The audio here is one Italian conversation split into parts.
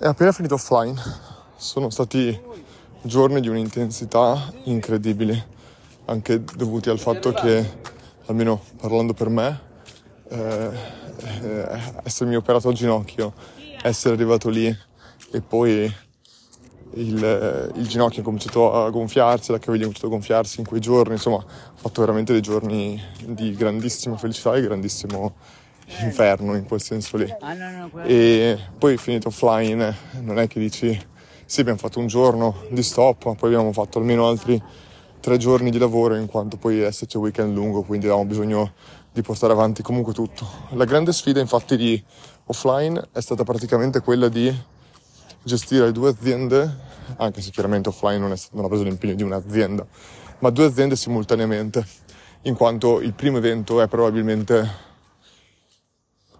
È appena finito offline. Sono stati giorni di un'intensità incredibile, anche dovuti al fatto che, almeno parlando per me, eh, eh, essermi operato al ginocchio, essere arrivato lì e poi il, il, ginocchio ha cominciato a gonfiarsi, la caviglia ha cominciato a gonfiarsi in quei giorni, insomma ho fatto veramente dei giorni di grandissima felicità e grandissimo inferno in quel senso lì. E poi finito offline non è che dici sì abbiamo fatto un giorno di stop, ma poi abbiamo fatto almeno altri tre giorni di lavoro in quanto poi adesso c'è weekend lungo, quindi avevamo bisogno di portare avanti comunque tutto. La grande sfida infatti di offline è stata praticamente quella di gestire le due aziende, anche se chiaramente offline non, è, non ha preso l'impegno di un'azienda, ma due aziende simultaneamente, in quanto il primo evento è probabilmente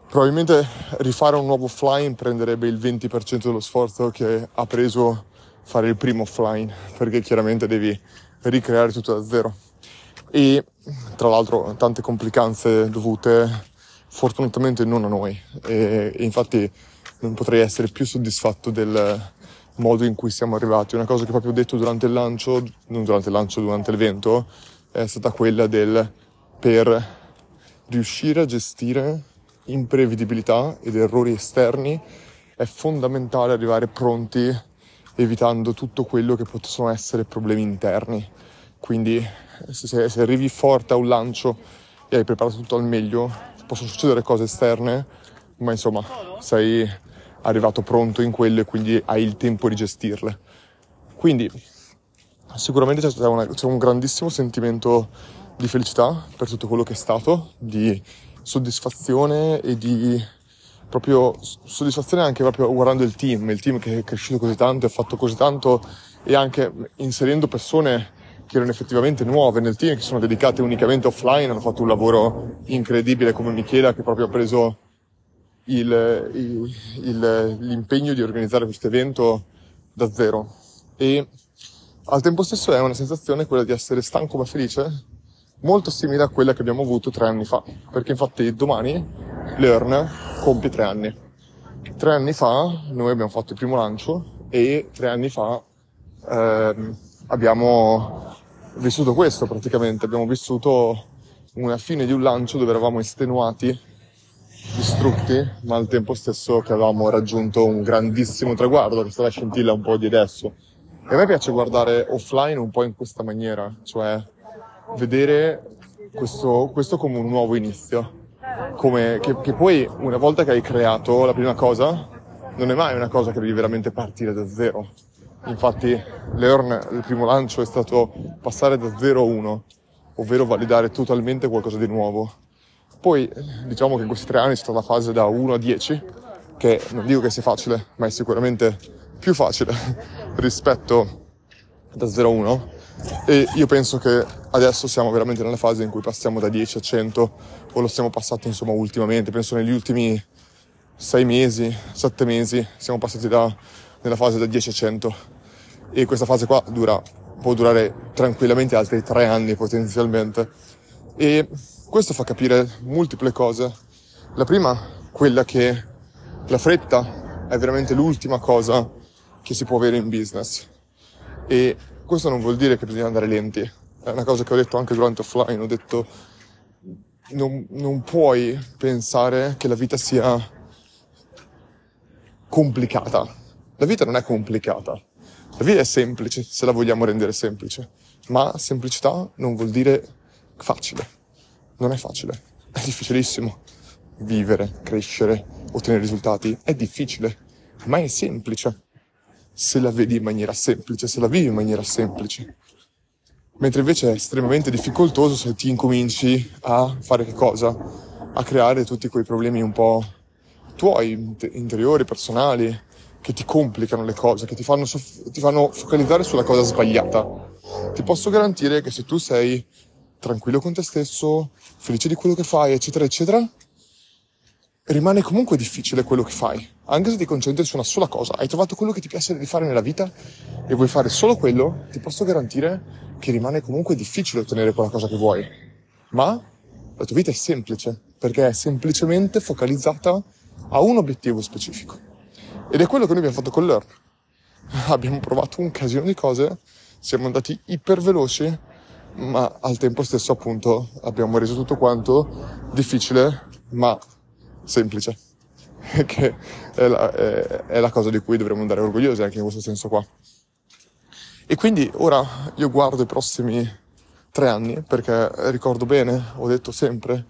probabilmente rifare un nuovo offline prenderebbe il 20% dello sforzo che ha preso fare il primo offline, perché chiaramente devi ricreare tutto da zero. E tra l'altro tante complicanze dovute fortunatamente non a noi e, e infatti non potrei essere più soddisfatto del modo in cui siamo arrivati. Una cosa che proprio ho detto durante il lancio, non durante il lancio, durante l'evento, è stata quella del per riuscire a gestire imprevedibilità ed errori esterni è fondamentale arrivare pronti evitando tutto quello che possono essere problemi interni. Quindi se, se arrivi forte a un lancio e hai preparato tutto al meglio, possono succedere cose esterne, ma insomma sei arrivato pronto in quello e quindi hai il tempo di gestirle. Quindi sicuramente c'è, una, c'è un grandissimo sentimento di felicità per tutto quello che è stato, di soddisfazione e di proprio soddisfazione anche proprio guardando il team, il team che è cresciuto così tanto, ha fatto così tanto e anche inserendo persone che erano effettivamente nuove nel team, che sono dedicate unicamente offline, hanno fatto un lavoro incredibile come Michela che proprio ha preso il, il, il, l'impegno di organizzare questo evento da zero. E al tempo stesso è una sensazione quella di essere stanco ma felice, molto simile a quella che abbiamo avuto tre anni fa, perché infatti domani Learn compie tre anni. Tre anni fa noi abbiamo fatto il primo lancio e tre anni fa ehm, abbiamo vissuto questo praticamente, abbiamo vissuto una fine di un lancio dove eravamo estenuati, distrutti, ma al tempo stesso che avevamo raggiunto un grandissimo traguardo, questa è la scintilla un po' di adesso. E a me piace guardare offline un po' in questa maniera, cioè vedere questo, questo come un nuovo inizio. Come, che, che poi una volta che hai creato la prima cosa, non è mai una cosa che devi veramente partire da zero. Infatti Learn, il primo lancio è stato passare da 0 a 1, ovvero validare totalmente qualcosa di nuovo. Poi diciamo che in questi tre anni è stata la fase da 1 a 10, che non dico che sia facile, ma è sicuramente più facile rispetto da 0 a 1 e io penso che adesso siamo veramente nella fase in cui passiamo da 10 a 100 o lo siamo passati insomma ultimamente, penso negli ultimi 6 mesi, 7 mesi siamo passati da, nella fase da 10 a 100 e questa fase qua dura, può durare tranquillamente altri 3 anni potenzialmente. E questo fa capire multiple cose. La prima, quella che la fretta è veramente l'ultima cosa che si può avere in business. E questo non vuol dire che bisogna andare lenti. È una cosa che ho detto anche durante offline. Ho detto non, non puoi pensare che la vita sia complicata. La vita non è complicata. La vita è semplice, se la vogliamo rendere semplice. Ma semplicità non vuol dire facile. Non è facile. È difficilissimo. Vivere, crescere, ottenere risultati è difficile, ma è semplice se la vedi in maniera semplice, se la vivi in maniera semplice. Mentre invece è estremamente difficoltoso se ti incominci a fare che cosa? A creare tutti quei problemi un po' tuoi, interiori, personali, che ti complicano le cose, che ti fanno, ti fanno focalizzare sulla cosa sbagliata. Ti posso garantire che se tu sei tranquillo con te stesso, felice di quello che fai, eccetera, eccetera, rimane comunque difficile quello che fai, anche se ti concentri su una sola cosa. Hai trovato quello che ti piace di fare nella vita e vuoi fare solo quello, ti posso garantire che rimane comunque difficile ottenere quella cosa che vuoi. Ma la tua vita è semplice, perché è semplicemente focalizzata a un obiettivo specifico. Ed è quello che noi abbiamo fatto con Learn. Abbiamo provato un casino di cose, siamo andati iper veloci, ma al tempo stesso appunto abbiamo reso tutto quanto difficile, ma semplice. che è la, è, è la cosa di cui dovremmo andare orgogliosi anche in questo senso qua. E quindi ora io guardo i prossimi tre anni perché ricordo bene, ho detto sempre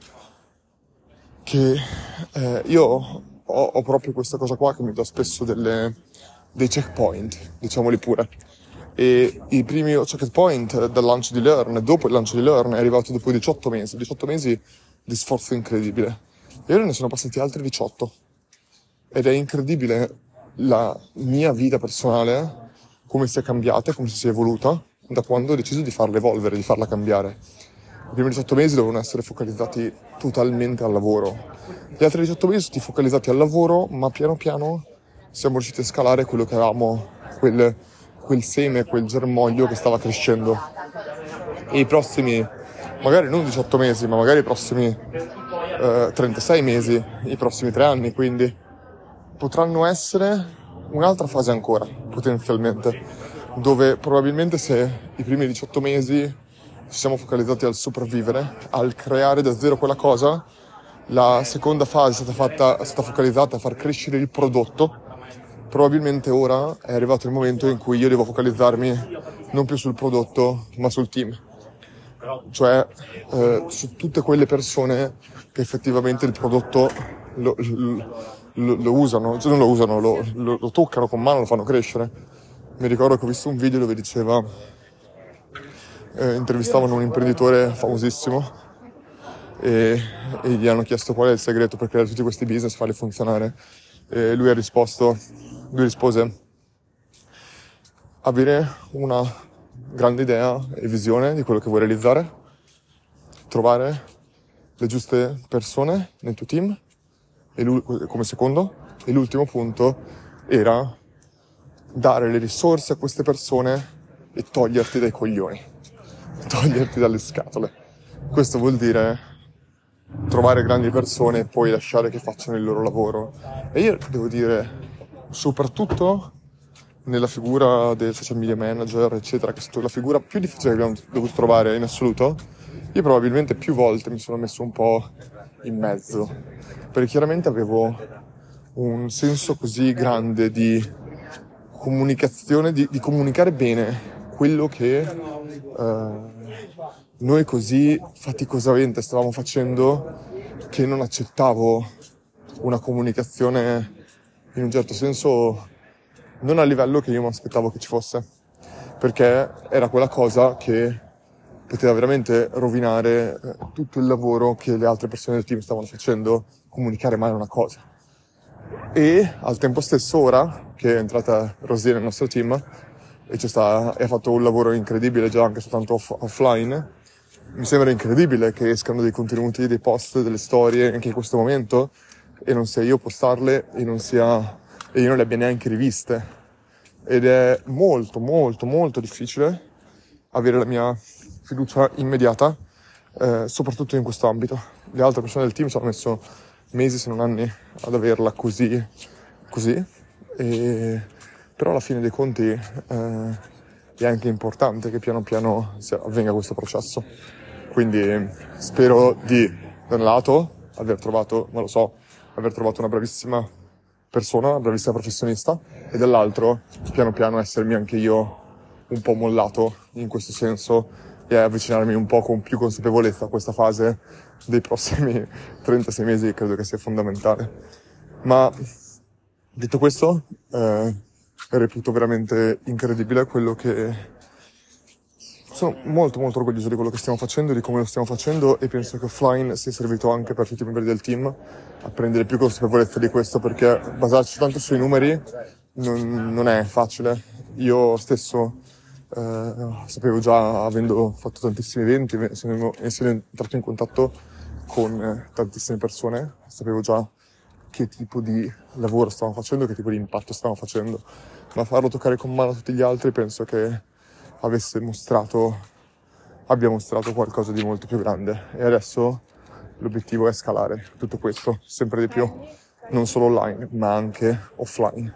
che eh, io ho, ho, proprio questa cosa qua che mi dà spesso delle, dei checkpoint, diciamoli pure. E i primi checkpoint dal lancio di Learn, dopo il lancio di Learn, è arrivato dopo 18 mesi, 18 mesi di sforzo incredibile. E ora ne sono passati altri 18. Ed è incredibile la mia vita personale come si è cambiata, come si è evoluta da quando ho deciso di farla evolvere, di farla cambiare. I primi 18 mesi dovevano essere focalizzati totalmente al lavoro. Gli altri 18 mesi sono stati focalizzati al lavoro, ma piano piano siamo riusciti a scalare quello che avevamo, quel, quel seme, quel germoglio che stava crescendo. E i prossimi, magari non 18 mesi, ma magari i prossimi eh, 36 mesi, i prossimi 3 anni, quindi potranno essere un'altra fase ancora, potenzialmente, dove probabilmente se i primi 18 mesi ci siamo focalizzati al sopravvivere, al creare da zero quella cosa, la seconda fase è stata, fatta, è stata focalizzata a far crescere il prodotto, probabilmente ora è arrivato il momento in cui io devo focalizzarmi non più sul prodotto, ma sul team. Cioè eh, su tutte quelle persone che effettivamente il prodotto lo, lo, lo, usano, cioè non lo usano, lo, lo, lo, toccano con mano, lo fanno crescere. Mi ricordo che ho visto un video dove diceva, eh, intervistavano un imprenditore famosissimo e, e, gli hanno chiesto qual è il segreto per creare tutti questi business, farli funzionare. E lui ha risposto, lui rispose, avere una grande idea e visione di quello che vuoi realizzare, trovare le giuste persone nel tuo team come secondo. E l'ultimo punto era dare le risorse a queste persone e toglierti dai coglioni, toglierti dalle scatole. Questo vuol dire trovare grandi persone e poi lasciare che facciano il loro lavoro. E io devo dire, soprattutto nella figura del social media manager, eccetera, che è stata la figura più difficile che abbiamo dovuto trovare in assoluto, io probabilmente più volte mi sono messo un po' in mezzo perché chiaramente avevo un senso così grande di comunicazione, di, di comunicare bene quello che eh, noi così faticosamente stavamo facendo che non accettavo una comunicazione in un certo senso non a livello che io mi aspettavo che ci fosse perché era quella cosa che poteva veramente rovinare eh, tutto il lavoro che le altre persone del team stavano facendo comunicare male una cosa. E al tempo stesso ora che è entrata Rosie nel nostro team e, sta, e ha fatto un lavoro incredibile già anche soltanto off, offline, mi sembra incredibile che escano dei contenuti, dei post, delle storie anche in questo momento e non sia io a postarle e non sia e io non le abbia neanche riviste. Ed è molto molto molto difficile avere la mia fiducia immediata, eh, soprattutto in questo ambito. Le altre persone del team ci hanno messo mesi se non anni ad averla così, così. E, però alla fine dei conti eh, è anche importante che piano piano avvenga questo processo. Quindi spero di, da un lato, aver trovato, non lo so, aver trovato una bravissima persona, una bravissima professionista e dall'altro piano piano essermi anche io un po' mollato in questo senso e avvicinarmi un po' con più consapevolezza a questa fase dei prossimi 36 mesi credo che sia fondamentale. Ma detto questo, eh, reputo veramente incredibile quello che sono molto molto orgoglioso di quello che stiamo facendo, di come lo stiamo facendo e penso che offline sia servito anche per tutti i membri del team a prendere più consapevolezza di questo perché basarci tanto sui numeri non, non è facile. Io stesso eh, sapevo già, avendo fatto tantissimi eventi, essendo, essendo entrato in contatto con eh, tantissime persone, sapevo già che tipo di lavoro stavamo facendo, che tipo di impatto stavamo facendo, ma farlo toccare con mano a tutti gli altri penso che avesse mostrato, abbia mostrato qualcosa di molto più grande. E adesso l'obiettivo è scalare tutto questo sempre di più non solo online, ma anche offline.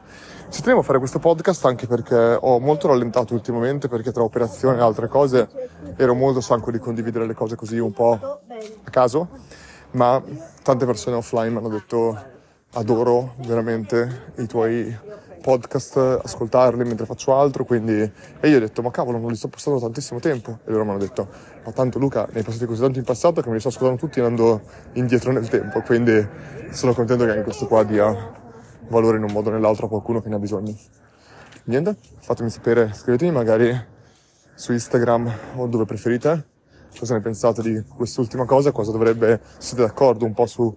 Ci tenevo a fare questo podcast anche perché ho molto rallentato ultimamente perché tra operazioni e altre cose ero molto stanco di condividere le cose così un po' a caso, ma tante persone offline mi hanno detto adoro veramente i tuoi podcast, ascoltarli mentre faccio altro, quindi... E io ho detto, ma cavolo, non li sto passando tantissimo tempo. E loro mi hanno detto, ma tanto Luca, ne hai passati così tanto in passato che me li sto ascoltando tutti andando indietro nel tempo, quindi sono contento che anche questo qua dia valore in un modo o nell'altro a qualcuno che ne ha bisogno. Niente, fatemi sapere, scrivetemi magari su Instagram o dove preferite cosa ne pensate di quest'ultima cosa, cosa dovrebbe, siete d'accordo un po' su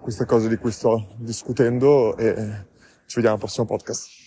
queste cose di cui sto discutendo e ci vediamo al prossimo podcast.